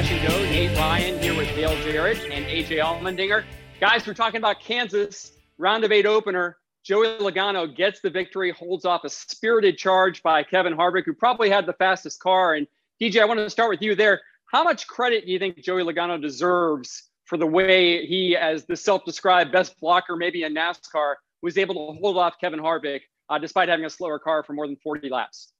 Splash and Go. Nate Ryan here with Dale Jarrett and AJ Allmendinger. Guys, we're talking about Kansas, round of eight opener. Joey Logano gets the victory, holds off a spirited charge by Kevin Harvick, who probably had the fastest car. And DJ, I want to start with you there. How much credit do you think Joey Logano deserves for the way he, as the self-described best blocker, maybe in NASCAR, was able to hold off Kevin Harvick uh, despite having a slower car for more than 40 laps?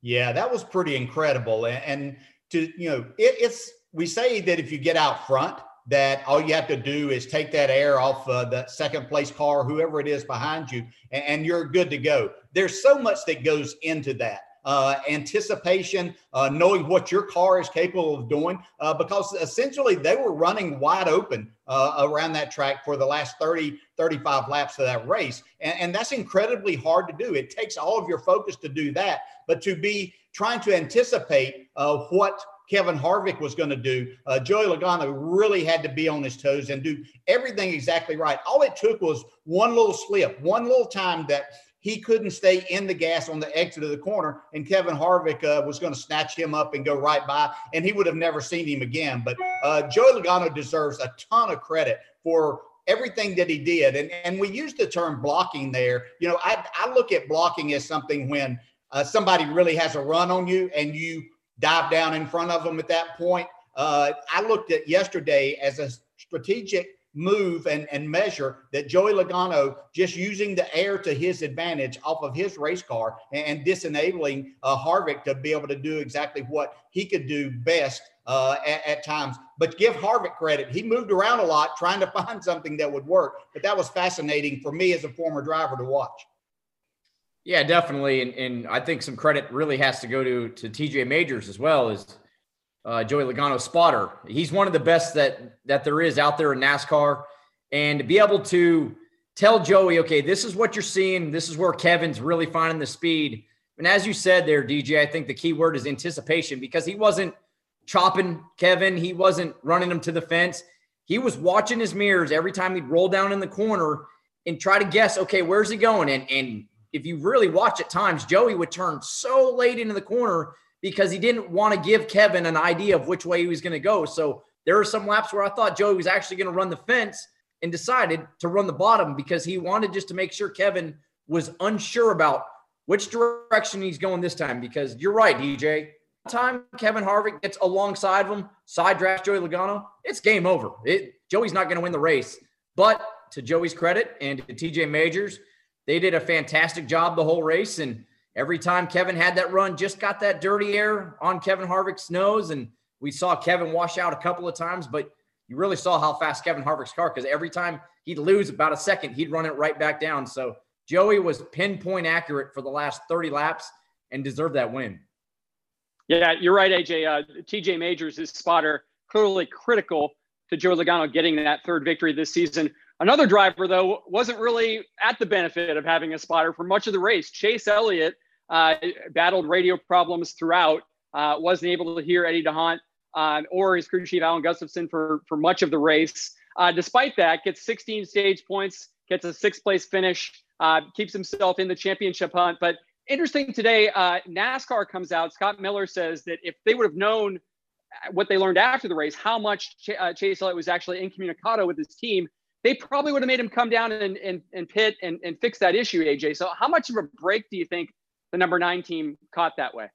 Yeah, that was pretty incredible. And, to, you know, it, it's, we say that if you get out front, that all you have to do is take that air off uh, the second place car, whoever it is behind you, and, and, you're good to go. There's so much that goes into that. Uh, anticipation, uh, knowing what your car is capable of doing, uh, because essentially they were running wide open uh, around that track for the last 30, 35 laps of that race. And, and that's incredibly hard to do. It takes all of your focus to do that, but to be trying to anticipate uh, what Kevin Harvick was going to do. Uh, Joey Logano really had to be on his toes and do everything exactly right. All it took was one little slip, one little time that he couldn't stay in the gas on the exit of the corner, and Kevin Harvick uh, was going to snatch him up and go right by, and he would have never seen him again. But uh, Joey Logano deserves a ton of credit for everything that he did. And, and we use the term blocking there. You know, I, I look at blocking as something when uh, somebody really has a run on you and you dive down in front of them at that point. Uh, I looked at yesterday as a strategic move and, and measure that Joey Logano just using the air to his advantage off of his race car and, and disenabling uh, Harvick to be able to do exactly what he could do best uh, at, at, times. But give Harvick credit. He moved around a lot trying to find something that would work. But that was fascinating for me as a former driver to watch. Yeah, definitely. And, and I think some credit really has to go to, to TJ Majors as well as uh, Joey Logano spotter. He's one of the best that that there is out there in NASCAR, and to be able to tell Joey, okay, this is what you're seeing. This is where Kevin's really finding the speed. And as you said there, DJ, I think the key word is anticipation because he wasn't chopping Kevin. He wasn't running him to the fence. He was watching his mirrors every time he'd roll down in the corner and try to guess, okay, where's he going? And and if you really watch at times, Joey would turn so late into the corner because he didn't want to give Kevin an idea of which way he was going to go. So there are some laps where I thought Joey was actually going to run the fence and decided to run the bottom because he wanted just to make sure Kevin was unsure about which direction he's going this time. Because you're right, DJ. Time Kevin Harvick gets alongside of him, side drafts Joey Logano, it's game over. It, Joey's not going to win the race. But to Joey's credit and to TJ Majors, they did a fantastic job the whole race. And every time Kevin had that run, just got that dirty air on Kevin Harvick's nose. And we saw Kevin wash out a couple of times, but you really saw how fast Kevin Harvick's car, because every time he'd lose about a second, he'd run it right back down. So Joey was pinpoint accurate for the last 30 laps and deserved that win. Yeah, you're right, AJ. Uh, TJ Majors, his spotter, clearly critical to Joe Logano getting that third victory this season. Another driver, though, wasn't really at the benefit of having a spotter for much of the race. Chase Elliott uh, battled radio problems throughout. Uh, wasn't able to hear Eddie D'Hondt uh, or his crew chief Alan Gustafson for for much of the race. Uh, despite that, gets 16 stage points, gets a sixth place finish, uh, keeps himself in the championship hunt. But interesting today, uh, NASCAR comes out. Scott Miller says that if they would have known what they learned after the race, how much Ch- Chase Elliott was actually incommunicado with his team, they probably would have made him come down and, and, and pit and, and fix that issue, AJ. So, how much of a break do you think the number nine team caught that way.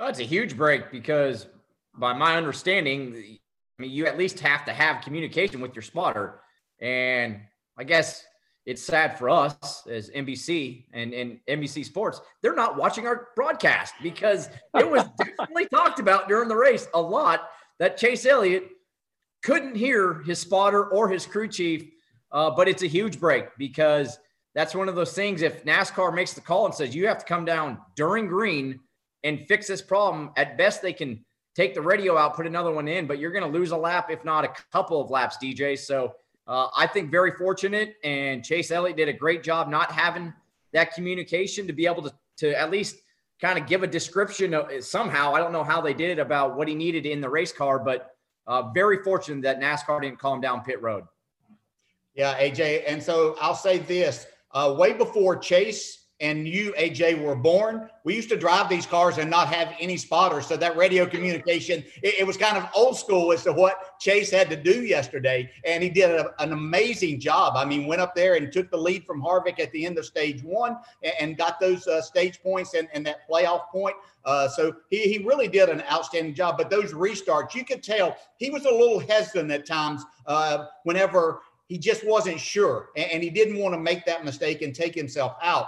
Well, it's a huge break because, by my understanding, I mean, you at least have to have communication with your spotter. And I guess it's sad for us as NBC and, and NBC Sports. They're not watching our broadcast because it was definitely talked about during the race a lot that Chase Elliott couldn't hear his spotter or his crew chief uh, but it's a huge break because that's one of those things. If NASCAR makes the call and says you have to come down during green and fix this problem, at best they can take the radio out, put another one in, but you're going to lose a lap, if not a couple of laps, DJ. So uh, I think very fortunate, and Chase Elliott did a great job not having that communication to be able to to at least kind of give a description of somehow. I don't know how they did it about what he needed in the race car, but uh, very fortunate that NASCAR didn't call him down pit road. Yeah, AJ. And so I'll say this uh, way before Chase and you, AJ, were born, we used to drive these cars and not have any spotters. So that radio communication, it, it was kind of old school as to what Chase had to do yesterday. And he did a, an amazing job. I mean, went up there and took the lead from Harvick at the end of stage one and, and got those uh, stage points and, and that playoff point. Uh, so he, he really did an outstanding job. But those restarts, you could tell he was a little hesitant at times uh, whenever he just wasn't sure and, and he didn't want to make that mistake and take himself out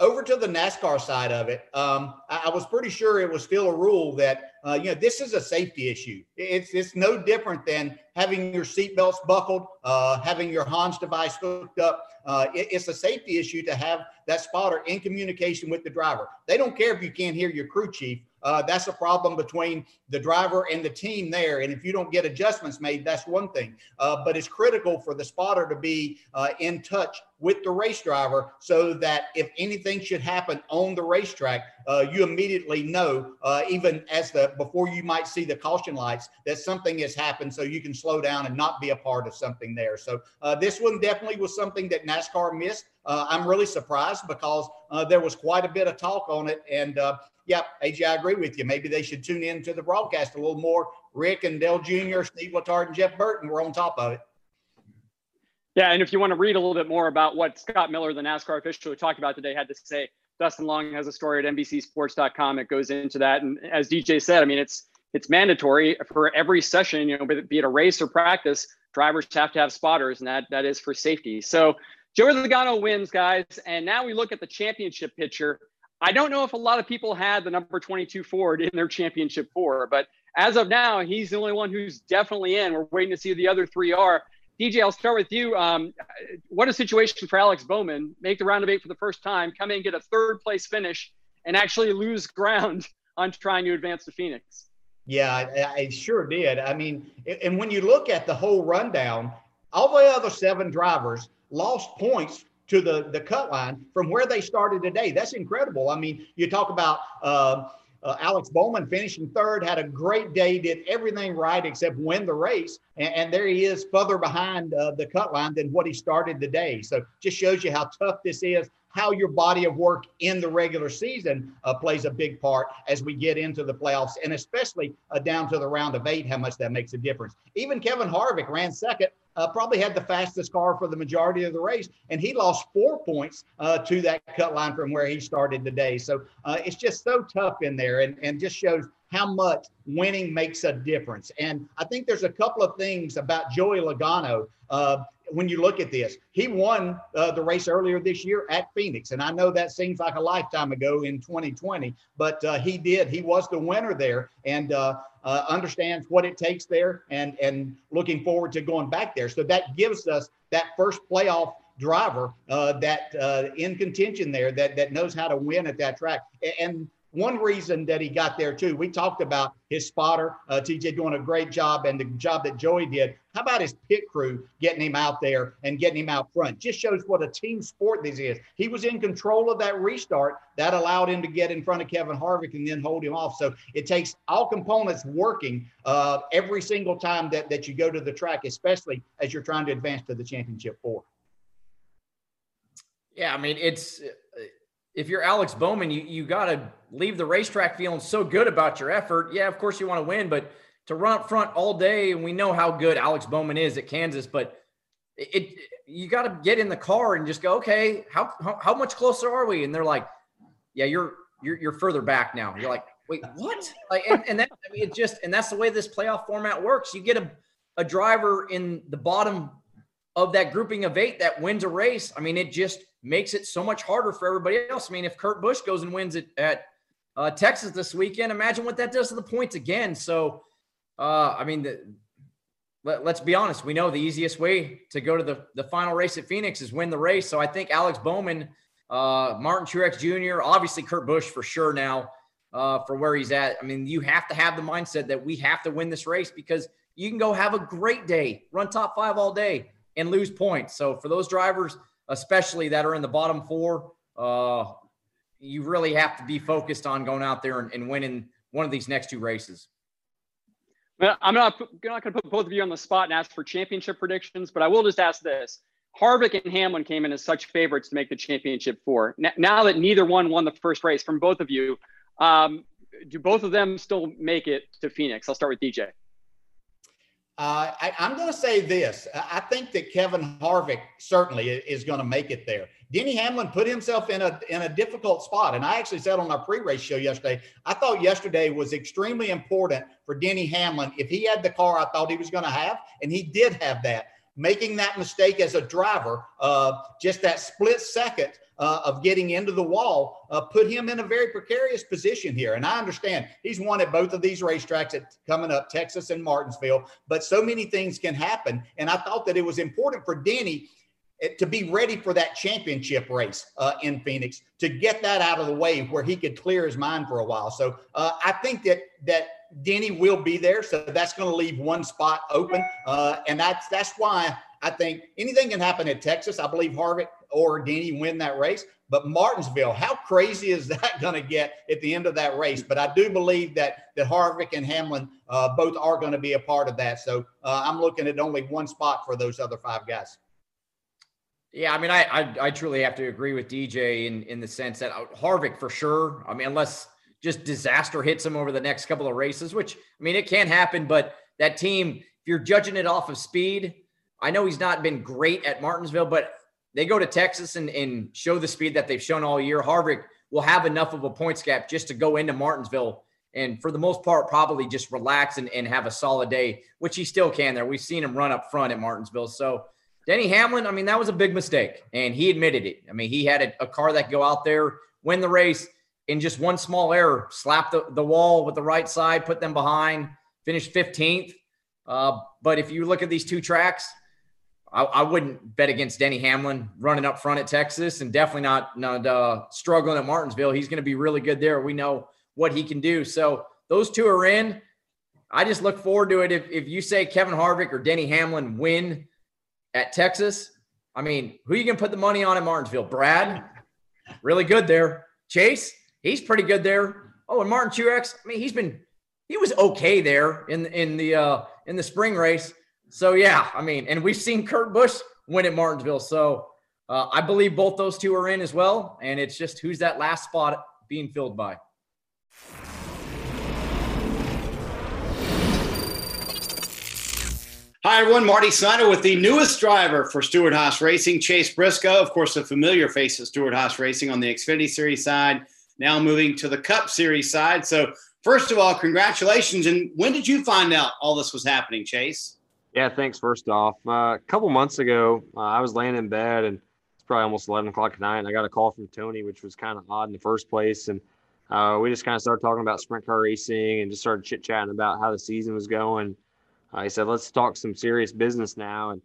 over to the NASCAR side of it, um, I, I, was pretty sure it was still a rule that uh, you know this is a safety issue. It's it's no different than having your seatbelts buckled, uh, having your Hans device hooked up. Uh, it, it's a safety issue to have that spotter in communication with the driver. They don't care if you can't hear your crew chief uh, that's a problem between the driver and the team there. And if you don't get adjustments made, that's one thing. Uh, but it's critical for the spotter to be uh, in touch with the race driver so that if anything should happen on the racetrack, uh, you immediately know, uh, even as the before you might see the caution lights, that something has happened, so you can slow down and not be a part of something there. So uh, this one definitely was something that NASCAR missed. I'm really surprised because there was quite a bit of talk on it, and Yep, AJ, I agree with you. Maybe they should tune in to the broadcast a little more. Rick and Dale Jr., Steve Letarte, and Jeff Burton were on top of it. Yeah, and if you want to read a little bit more about what Scott Miller, the NASCAR official we talked about today, had to say, Dustin Long has a story at NBCSports.com that goes into that. And as DJ said, I mean, it's it's mandatory for every session, you know, be it a race or practice, drivers have to have spotters, and that that is for safety. So Joey Logano wins, guys, and now we look at the championship picture. I don't know if a lot of people had the number 22 Ford in their championship four, but as of now, he's the only one who's definitely in. We're waiting to see who the other three are. DJ, I'll start with you. Um, what a situation for Alex Bowman. Make the round of eight for the first time, come in, get a third place finish, and actually lose ground on trying to advance to Phoenix. Yeah, I, I sure did. I mean, and when you look at the whole rundown, all the other seven drivers lost points to the, the cut line from where they started today. That's incredible. I mean, you talk about uh, uh, Alex Bowman finishing third, had a great day, did everything right except win the race. And, and there he is further behind uh, the cut line than what he started today. So just shows you how tough this is how your body of work in the regular season uh, plays a big part as we get into the playoffs, and especially uh, down to the round of eight, how much that makes a difference. Even Kevin Harvick ran second, uh, probably had the fastest car for the majority of the race, and he lost four points uh, to that cut line from where he started today. So uh, it's just so tough in there, and, and just shows how much winning makes a difference. And I think there's a couple of things about Joey Logano uh, when you look at this, he won uh, the race earlier this year at Phoenix. And I know that seems like a lifetime ago in 2020, but uh, he did. He was the winner there and uh, uh, understands what it takes there and, and looking forward to going back there. So that gives us that first playoff driver uh, that uh, in contention there that, that knows how to win at that track. And one reason that he got there too, we talked about his spotter, uh, TJ doing a great job and the job that Joey did. How about his pit crew getting him out there and getting him out front? Just shows what a team sport this is. He was in control of that restart. That allowed him to get in front of Kevin Harvick and then hold him off. So it takes all components working uh, every single time that, that you go to the track, especially as you're trying to advance to the championship four. Yeah, I mean, it's if you're Alex Bowman, you you got to leave the racetrack feeling so good about your effort. Yeah, of course you want to win, but to run up front all day, and we know how good Alex Bowman is at Kansas, but it, it you got to get in the car and just go, okay, how, how, how much closer are we? And they're like, yeah, you're you're you're further back now. You're like, wait, what? Like, and, and that I mean, it just and that's the way this playoff format works. You get a a driver in the bottom of that grouping of eight that wins a race. I mean, it just makes it so much harder for everybody else. I mean, if Kurt Busch goes and wins it at uh, Texas this weekend, imagine what that does to the points again. So, uh, I mean, the, let, us be honest. We know the easiest way to go to the, the final race at Phoenix is win the race. So I think Alex Bowman, uh, Martin Truex Jr., obviously Kurt Busch for sure now uh, for where he's at. I mean, you have to have the mindset that we have to win this race because you can go have a great day, run top five all day, and lose points. So for those drivers, especially that are in the bottom four, uh, you really have to be focused on going out there and, and winning one of these next two races. I'm not, I'm not going to put both of you on the spot and ask for championship predictions, but I will just ask this. Harvick and Hamlin came in as such favorites to make the championship four. Now that neither one won the first race from both of you, um, do both of them still make it to Phoenix? I'll start with DJ. Uh, I, am going to say this. I think that Kevin Harvick certainly is going to make it there. Denny Hamlin put himself in a in a difficult spot, and I actually said on our pre-race show yesterday, I thought yesterday was extremely important for Denny Hamlin. If he had the car, I thought he was going to have, and he did have that. Making that mistake as a driver, uh, just that split second uh, of getting into the wall uh, put him in a very precarious position here. And I understand he's won at both of these racetracks at coming up, Texas and Martinsville, but so many things can happen. And I thought that it was important for Denny eh, to be ready for that championship race uh, in Phoenix to get that out of the way where he could clear his mind for a while. So uh, I think that that Denny will be there, so that's going to leave one spot open, uh, and that's that's why I think anything can happen at Texas. I believe Harvick or Denny win that race. But Martinsville, how crazy is that going to get at the end of that race? But I do believe that that Harvick and Hamlin uh, both are going to be a part of that. So uh, I'm looking at only one spot for those other five guys. Yeah, I mean, I, I, I truly have to agree with DJ in in the sense that uh, Harvick for sure. I mean, unless just disaster hits him over the next couple of races, which I mean, it can happen. But that team, if you're judging it off of speed, I know he's not been great at Martinsville, but they go to Texas and, and show the speed that they've shown all year, Harvick will have enough of a points gap just to go into Martinsville and for the most part probably just relax and, and have a solid day, which he still can there. We've seen him run up front at Martinsville. So Denny Hamlin, I mean, that was a big mistake. And he admitted it. I mean, he had a, a car that go out there, win the race in just one small error, slap the, the wall with the right side, put them behind, finished 15th. Uh, but if you look at these two tracks, I, I, wouldn't bet against Denny Hamlin running up front at Texas, and definitely not not uh, struggling at Martinsville. He's going to be really good there. We know what he can do. So those two are in. I just look forward to it. If if you say Kevin Harvick or Denny Hamlin win at Texas, I mean, who you going to put the money on at Martinsville? Brad, really good there. Chase, he's pretty good there. Oh, and Martin Truex, I mean, he's been he was okay there in in the uh, in the spring race. So yeah, I mean, and we've seen Kurt Busch win at Martinsville. So uh, I believe both those two are in as well, and it's just who's that last spot being filled by. Hi, everyone. Marty Snyder with the newest driver for Stewart-Haas Racing, Chase Briscoe. Of course, a familiar face of Stewart-Haas Racing on the Xfinity Series side, now moving to the Cup Series side. So, first of all, congratulations. And when did you find out all this was happening, Chase? Yeah, thanks. First off, uh, a couple months ago, uh, I was laying in bed and it's probably almost 11 o'clock at night. And I got a call from Tony, which was kind of odd in the first place. And uh, we just kind of started talking about sprint car racing and just started chit chatting about how the season was going. Uh, he said, let's talk some serious business now. And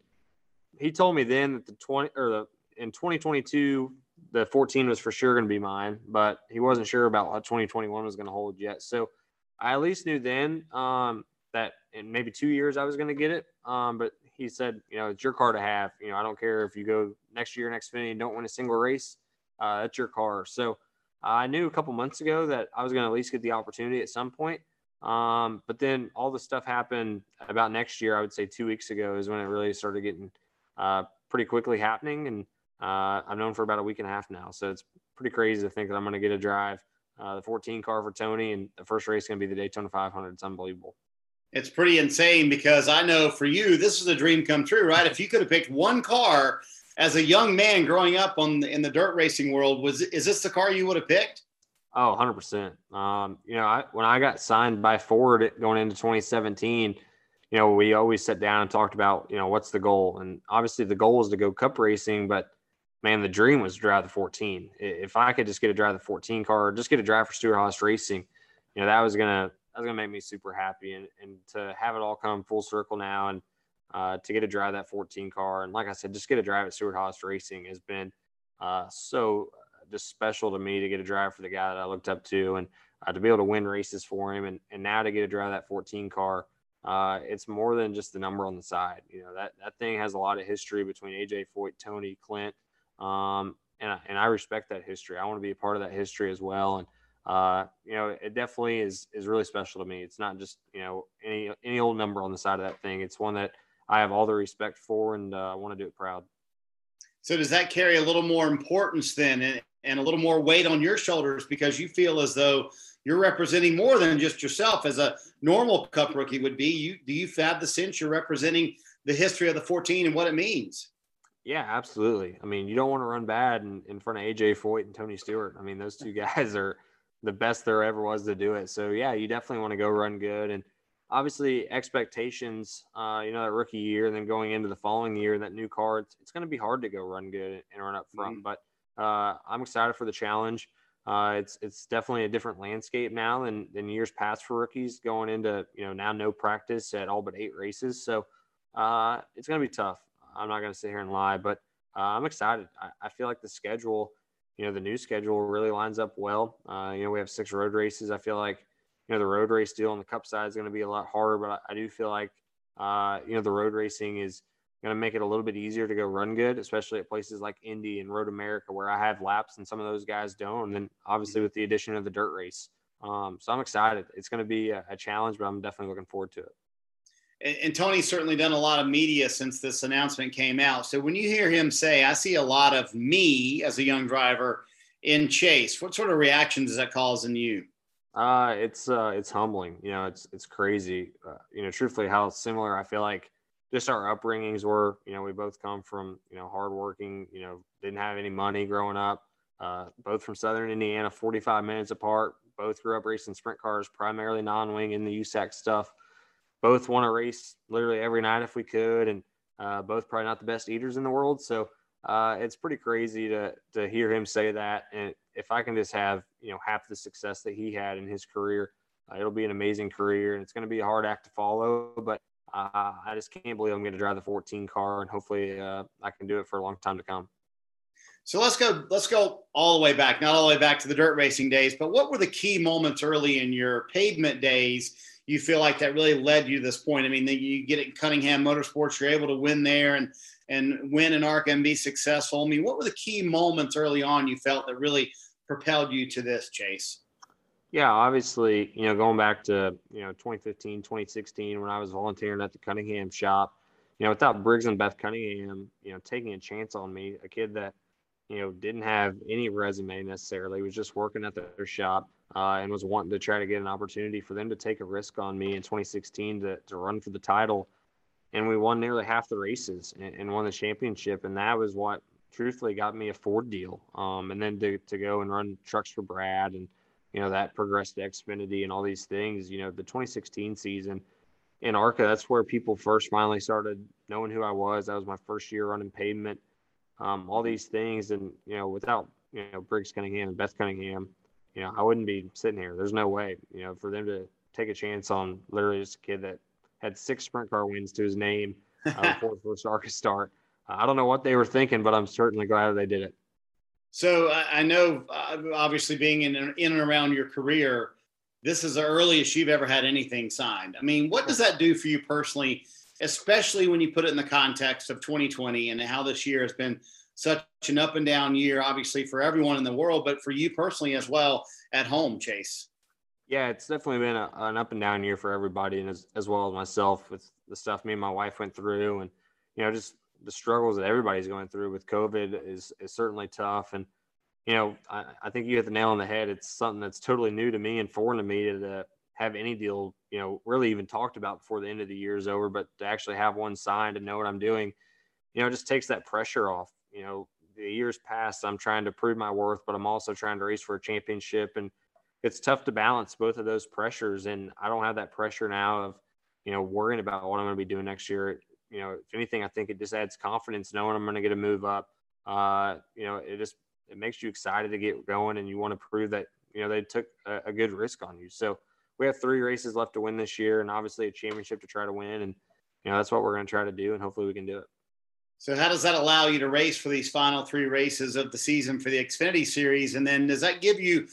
he told me then that the 20 or the in 2022, the 14 was for sure going to be mine, but he wasn't sure about what 2021 was going to hold yet. So I at least knew then um, that in maybe two years I was going to get it. Um, but he said, you know, it's your car to have. You know, I don't care if you go next year, next Xfinity, don't win a single race. Uh, that's your car. So I knew a couple months ago that I was going to at least get the opportunity at some point. Um, but then all the stuff happened about next year. I would say two weeks ago is when it really started getting uh, pretty quickly happening. And uh, I've known for about a week and a half now. So it's pretty crazy to think that I'm going to get a drive. Uh, the 14 car for Tony, and the first race is going to be the Daytona 500. It's unbelievable it's pretty insane because I know for you, this is a dream come true, right? If you could have picked one car as a young man growing up on in the dirt racing world, was is this the car you would have picked? Oh, 100%. Um, you know, I, when I got signed by Ford going into 2017, you know, we always sat down and talked about, you know, what's the goal? And obviously the goal is to go cup racing, but man, the dream was to drive the 14. If I could just get a drive the 14 car, just get a drive for Stewart-Haas Racing, you know, that was going to, that's gonna make me super happy. And and to have it all come full circle now, and uh, to get to drive that 14 car. And like I said, just get a drive at Stewart-Haas Racing has been uh, so just special to me to get a drive for the guy that I looked up to and uh, to be able to win races for him. And, and now to get to drive that 14 car, uh, it's more than just the number on the side. You know, that, that thing has a lot of history between AJ Foyt, Tony, Clint. Um, and, I, and I respect that history. I want to be a part of that history as well. And, uh, you know, it definitely is, is really special to me. It's not just, you know, any, any old number on the side of that thing. It's one that I have all the respect for and uh, I want to do it proud. So does that carry a little more importance then and, and a little more weight on your shoulders because you feel as though you're representing more than just yourself as a normal cup rookie would be. You do you have the sense you're representing the history of the 14 and what it means? Yeah, absolutely. I mean, you don't want to run bad in, in front of AJ Foyt and Tony Stewart. I mean, those two guys are the best there ever was to do it. So yeah, you definitely want to go run good. And obviously expectations, uh, you know, that rookie year and then going into the following year, that new car, it's, it's going to be hard to go run good and run up front. Mm-hmm. But uh, I'm excited for the challenge. Uh, it's it's definitely a different landscape now than than years past for rookies going into you know now no practice at all but eight races. So uh, it's going to be tough. I'm not going to sit here and lie, but uh, I'm excited. I, I, feel like the schedule, you know, the new schedule really lines up well. Uh, you know, we have six road races. I feel like you know the road race deal on the Cup side is going to be a lot harder, but I, I do feel like uh, you know the road racing is going to make it a little bit easier to go run good, especially at places like Indy and Road America, where I have laps and some of those guys don't. And then obviously with the addition of the dirt race. Um, so I'm excited. It's going to be a, a, challenge, but I'm definitely looking forward to it. And, and, Tony's certainly done a lot of media since this announcement came out. So when you hear him say, I see a lot of me as a young driver in Chase, what sort of reaction does that cause in you? Uh, it's, uh, it's humbling. You know, it's, it's crazy. Uh, you know, truthfully, how similar I feel like just our upbringings were, you know, we both come from, you know, hardworking, you know, didn't have any money growing up, uh, both from Southern Indiana, 45 minutes apart, both grew up racing sprint cars, primarily non-wing in the USAC stuff. Both want to race literally every night if we could, and uh, both probably not the best eaters in the world. So uh, it's pretty crazy to to hear him say that. And if I can just have you know half the success that he had in his career, uh, it'll be an amazing career, and it's going to be a hard act to follow. But uh, I just can't believe I'm going to drive the 14 car, and hopefully uh, I can do it for a long time to come. So let's go. Let's go all the way back, not all the way back to the dirt racing days, but what were the key moments early in your pavement days? You feel like that really led you to this point. I mean, you get it in Cunningham Motorsports, you're able to win there and and win an ARCA and be successful. I mean, what were the key moments early on you felt that really propelled you to this, Chase? Yeah, obviously, you know, going back to, you know, 2015, 2016, when I was volunteering at the Cunningham shop, you know, without Briggs and Beth Cunningham, you know, taking a chance on me, a kid that, you know, didn't have any resume necessarily, was just working at their shop uh, and was wanting to try to get an opportunity for them to take a risk on me in 2016 to, to run for the title. And we won nearly half the races and, and won the championship. And that was what truthfully got me a Ford deal. Um, and then to, to go and run trucks for Brad and, you know, that progressed to Xfinity and all these things. You know, the 2016 season in ARCA, that's where people first finally started knowing who I was. That was my first year running pavement, um, all these things. And, you know, without, you know, Briggs Cunningham and Beth Cunningham, you know, I wouldn't be sitting here. There's no way, you know, for them to take a chance on literally just a kid that had six sprint car wins to his name uh, before the first ARCA start. I don't know what they were thinking, but I'm certainly glad they did it. So I know, uh, obviously, being in in and around your career, this is the earliest you've ever had anything signed. I mean, what does that do for you personally, especially when you put it in the context of 2020 and how this year has been such an up and down year, obviously for everyone in the world, but for you personally as well at home, Chase? Yeah, it's definitely been a, an up and down year for everybody, and as, as well as myself with the stuff me and my wife went through, and you know, just the struggles that everybody's going through with COVID is is certainly tough. And you know, I, I think you hit the nail on the head. It's something that's totally new to me and foreign to me to, have any deal, you know, really even talked about before the end of the year is over. But to actually have one signed and know what I'm doing, you know, it just takes that pressure off. You know, the years past, I'm trying to prove my worth, but I'm also trying to race for a championship, and it's tough to balance both of those pressures. And I don't have that pressure now of, you know, worrying about what I'm going to be doing next year you know, if anything, I think it just adds confidence knowing I'm going to get a move up. Uh, you know, it just it makes you excited to get going, and you want to prove that you know they took a, a, good risk on you. So we have three races left to win this year, and obviously a championship to try to win. And you know, that's what we're going to try to do, and hopefully we can do it. So, how does that allow you to race for these final three races of the season for the Xfinity Series? And then does that give you,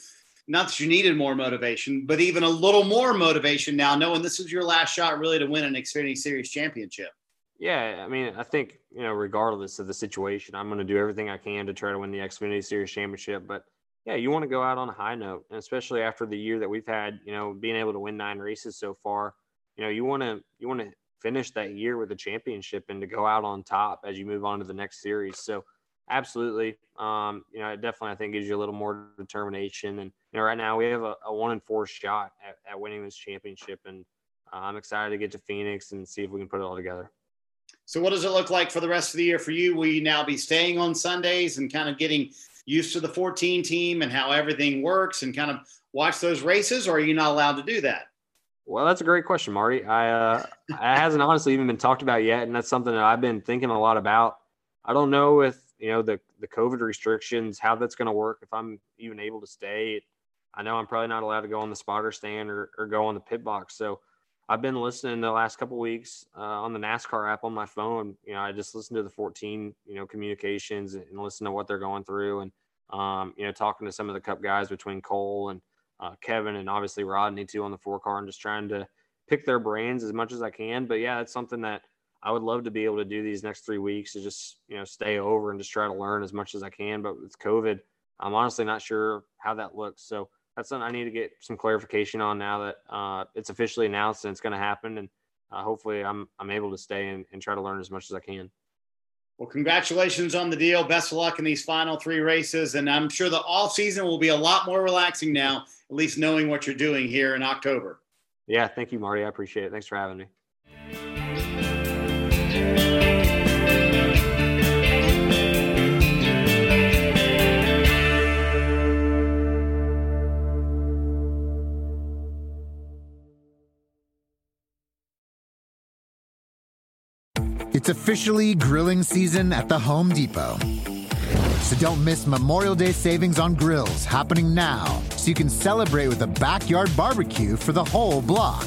not that you needed more motivation, but even a little more motivation now, knowing this is your last shot really to win an Xfinity Series championship? Yeah, I mean, I think you know, regardless of the situation, I'm going to do everything I can to try to win the Xfinity Series championship. But yeah, you want to go out on a high note, and especially after the year that we've had, you know, being able to win nine races so far. You know, you want to you want to finish that year with a championship and to go out on top as you move on to the next series. So, absolutely, um, you know, it definitely I think gives you a little more determination. And you know, right now we have a, a one in four shot at, at winning this championship, and uh, I'm excited to get to Phoenix and see if we can put it all together. So, what does it look like for the rest of the year for you? Will you now be staying on Sundays and kind of getting used to the 14 team and how everything works and kind of watch those races, or are you not allowed to do that? Well, that's a great question, Marty. I uh, it hasn't honestly even been talked about yet, and that's something that I've been thinking a lot about. I don't know if you know the the COVID restrictions, how that's going to work. If I'm even able to stay, I know I'm probably not allowed to go on the spotter stand or, or go on the pit box. So I've been listening the last couple weeks uh, on the NASCAR app on my phone. You know, I just listen to the 14, you know, communications and, listen to what they're going through, and um, you know, talking to some of the Cup guys between Cole and uh, Kevin and obviously Rodney too on the four car, and just trying to pick their brains as much as I can. But yeah, it's something that I would love to be able to do these next three weeks to just you know stay over and just try to learn as much as I can. But with COVID, I'm honestly not sure how that looks. So that's something I need to get some clarification on now that uh, it's officially announced and it's going to happen. And uh, hopefully, I'm I'm able to stay and, and try to learn as much as I can. Well, congratulations on the deal. Best of luck in these final three races, and I'm sure the off season will be a lot more relaxing now. At least knowing what you're doing here in October. Yeah, thank you, Marty. I appreciate it. Thanks for having me. It's officially grilling season at the Home Depot. So don't miss Memorial Day savings on grills happening now so you can celebrate with a backyard barbecue for the whole block.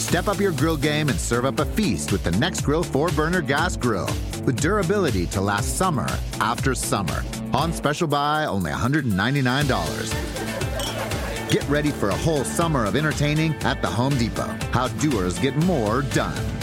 Step up your grill game and serve up a feast with the Nexgrill 4 burner gas grill with durability to last summer after summer. On special buy, only $199. Get ready for a whole summer of entertaining at the Home Depot. How doers get more done.